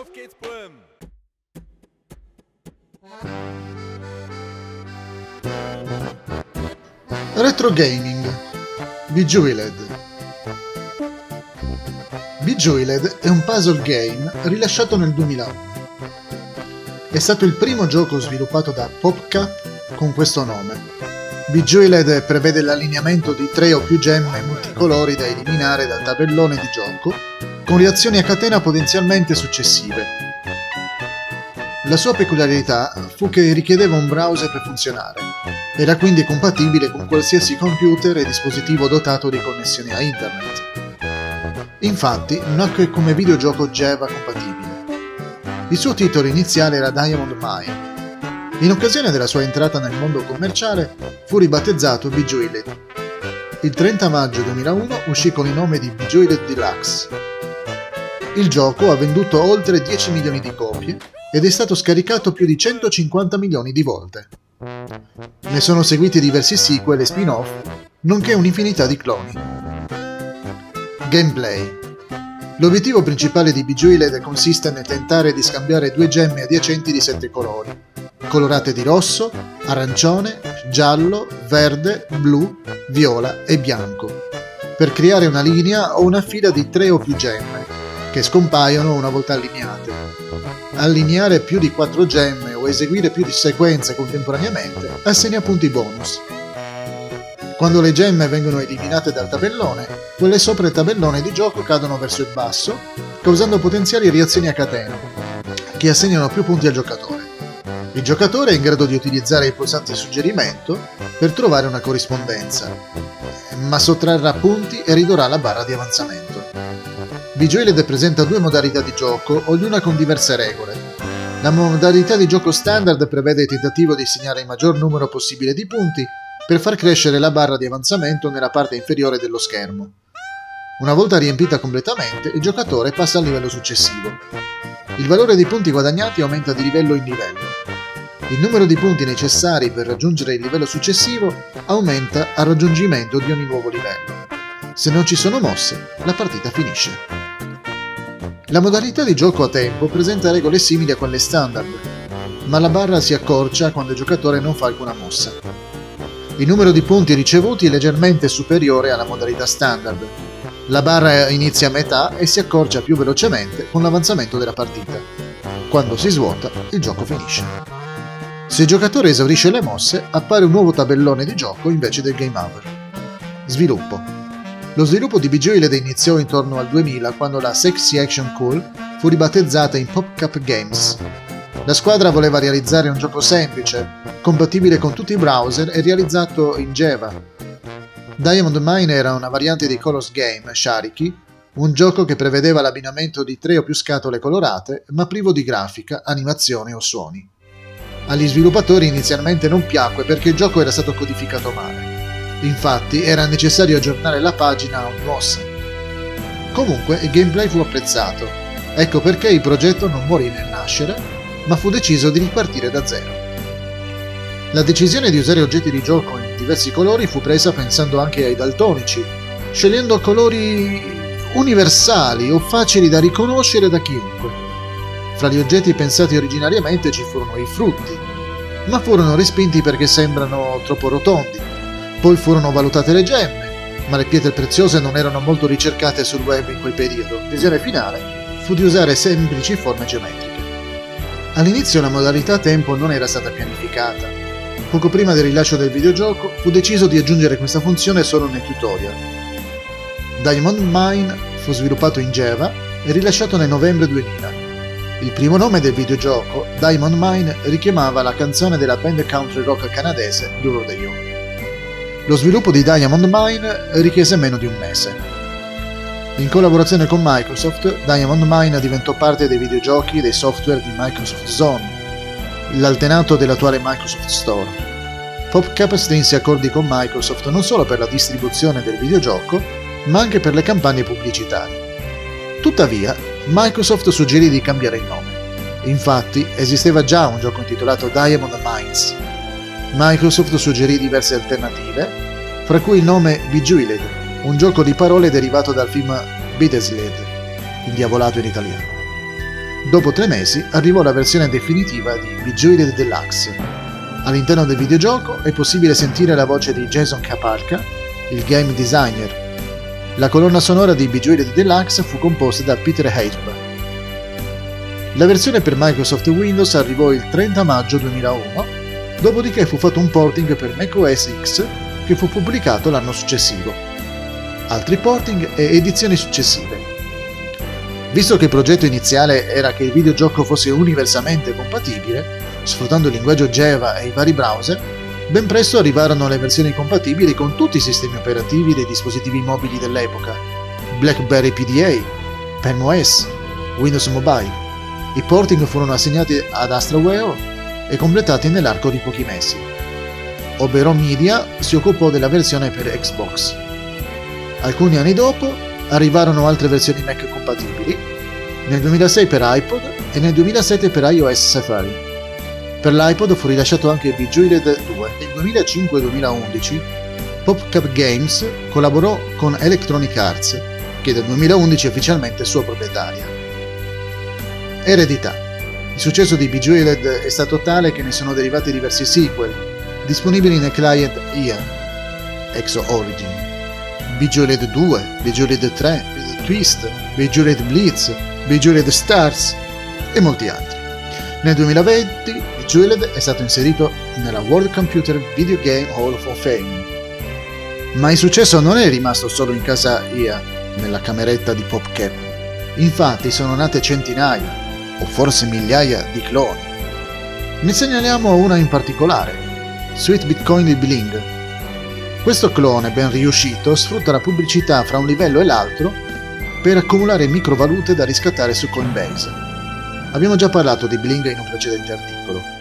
Auf geht's, Burm! Retro Gaming Bejeweled Bejeweled è un puzzle game rilasciato nel 2001. È stato il primo gioco sviluppato da PopCap con questo nome. Bejeweled prevede l'allineamento di tre o più gemme multicolori da eliminare dal tabellone di gioco con reazioni a catena potenzialmente successive. La sua peculiarità fu che richiedeva un browser per funzionare. Era quindi compatibile con qualsiasi computer e dispositivo dotato di connessione a internet. Infatti, nacque come videogioco Java compatibile. Il suo titolo iniziale era Diamond Mine. In occasione della sua entrata nel mondo commerciale, fu ribattezzato Bejeweled. Il 30 maggio 2001 uscì con il nome di Bejeweled Deluxe. Il gioco ha venduto oltre 10 milioni di copie ed è stato scaricato più di 150 milioni di volte. Ne sono seguiti diversi sequel e spin-off, nonché un'infinità di cloni. Gameplay L'obiettivo principale di Bejeweled consiste nel tentare di scambiare due gemme adiacenti di sette colori, colorate di rosso, arancione, giallo, verde, blu, viola e bianco, per creare una linea o una fila di tre o più gemme, che scompaiono una volta allineate. Allineare più di quattro gemme o eseguire più di sequenze contemporaneamente assegna punti bonus. Quando le gemme vengono eliminate dal tabellone, quelle sopra il tabellone di gioco cadono verso il basso, causando potenziali reazioni a catena, che assegnano più punti al giocatore. Il giocatore è in grado di utilizzare i pulsanti suggerimento per trovare una corrispondenza, ma sottrarrà punti e ridurrà la barra di avanzamento. Bejeweled presenta due modalità di gioco, ognuna con diverse regole. La modalità di gioco standard prevede il tentativo di segnare il maggior numero possibile di punti per far crescere la barra di avanzamento nella parte inferiore dello schermo. Una volta riempita completamente, il giocatore passa al livello successivo. Il valore dei punti guadagnati aumenta di livello in livello. Il numero di punti necessari per raggiungere il livello successivo aumenta al raggiungimento di ogni nuovo livello. Se non ci sono mosse, la partita finisce. La modalità di gioco a tempo presenta regole simili a quelle standard, ma la barra si accorcia quando il giocatore non fa alcuna mossa. Il numero di punti ricevuti è leggermente superiore alla modalità standard. La barra inizia a metà e si accorcia più velocemente con l'avanzamento della partita. Quando si svuota, il gioco finisce. Se il giocatore esaurisce le mosse, appare un nuovo tabellone di gioco invece del game over. Sviluppo. Lo sviluppo di Bejeweled iniziò intorno al 2000 quando la Sexy Action Cool fu ribattezzata in PopCap Games. La squadra voleva realizzare un gioco semplice, compatibile con tutti i browser e realizzato in Java. Diamond Mine era una variante di Colors Game, Shariki, un gioco che prevedeva l'abbinamento di tre o più scatole colorate, ma privo di grafica, animazione o suoni. Agli sviluppatori inizialmente non piacque perché il gioco era stato codificato male. Infatti era necessario aggiornare la pagina a ogni mossa. Comunque il gameplay fu apprezzato, ecco perché il progetto non morì nel nascere, ma fu deciso di ripartire da zero. La decisione di usare oggetti di gioco in diversi colori fu presa pensando anche ai daltonici, scegliendo colori universali o facili da riconoscere da chiunque. Fra gli oggetti pensati originariamente ci furono i frutti, ma furono respinti perché sembrano troppo rotondi. Poi furono valutate le gemme, ma le pietre preziose non erano molto ricercate sul web in quel periodo. La decisione finale fu di usare semplici forme geometriche. All'inizio la modalità tempo non era stata pianificata. Poco prima del rilascio del videogioco fu deciso di aggiungere questa funzione solo nel tutorial. Diamond Mine fu sviluppato in Java e rilasciato nel novembre 2000. Il primo nome del videogioco, Diamond Mine, richiamava la canzone della band country rock canadese Blue Rodeo. Lo sviluppo di Diamond Mine richiese meno di un mese. In collaborazione con Microsoft, Diamond Mine diventò parte dei videogiochi e dei software di Microsoft Zone, l'altenato dell'attuale Microsoft Store. PopCap strinse accordi con Microsoft non solo per la distribuzione del videogioco, ma anche per le campagne pubblicitarie. Tuttavia, Microsoft suggerì di cambiare il nome. Infatti, esisteva già un gioco intitolato Diamond Mines. Microsoft suggerì diverse alternative, fra cui il nome Bejeweled, un gioco di parole derivato dal film Bedesled, indiavolato in italiano. Dopo tre mesi arrivò la versione definitiva di Bejeweled Deluxe. All'interno del videogioco è possibile sentire la voce di Jason Kapalka, il game designer. La colonna sonora di Bejeweled Deluxe fu composta da Peter Haitba. La versione per Microsoft Windows arrivò il 30 maggio 2001, dopodiché fu fatto un porting per macOS X che fu pubblicato l'anno successivo. Altri porting e edizioni successive. Visto che il progetto iniziale era che il videogioco fosse universalmente compatibile, sfruttando il linguaggio Java e i vari browser, ben presto arrivarono le versioni compatibili con tutti i sistemi operativi dei dispositivi mobili dell'epoca, BlackBerry PDA, PenOS, Windows Mobile. I porting furono assegnati ad Astraware e completati nell'arco di pochi mesi. Oberon Media si occupò della versione per Xbox. Alcuni anni dopo arrivarono altre versioni Mac compatibili, nel 2006 per iPod e nel 2007 per iOS Safari. Per l'iPod fu rilasciato anche Bejeweled 2. Nel 2005-2011 PopCap Games collaborò con Electronic Arts, che dal 2011 è ufficialmente sua proprietaria. Eredità. Il successo di Bejeweled è stato tale che ne sono derivati diversi sequel, disponibili nel client IA, Exo Origin, Bejeweled 2, Bejeweled 3, Twist, Bejeweled Blitz, Bejeweled Stars e molti altri. Nel 2020 Bejeweled è stato inserito nella World Computer Video Game Hall of Fame. Ma il successo non è rimasto solo in casa IA, nella cameretta di PopCap. Infatti sono nate centinaia, o forse migliaia, di cloni. Ne segnaliamo una in particolare, Sweet Bitcoin di Bling, questo clone ben riuscito sfrutta la pubblicità fra un livello e l'altro per accumulare microvalute da riscattare su Coinbase. Abbiamo già parlato di Bling in un precedente articolo.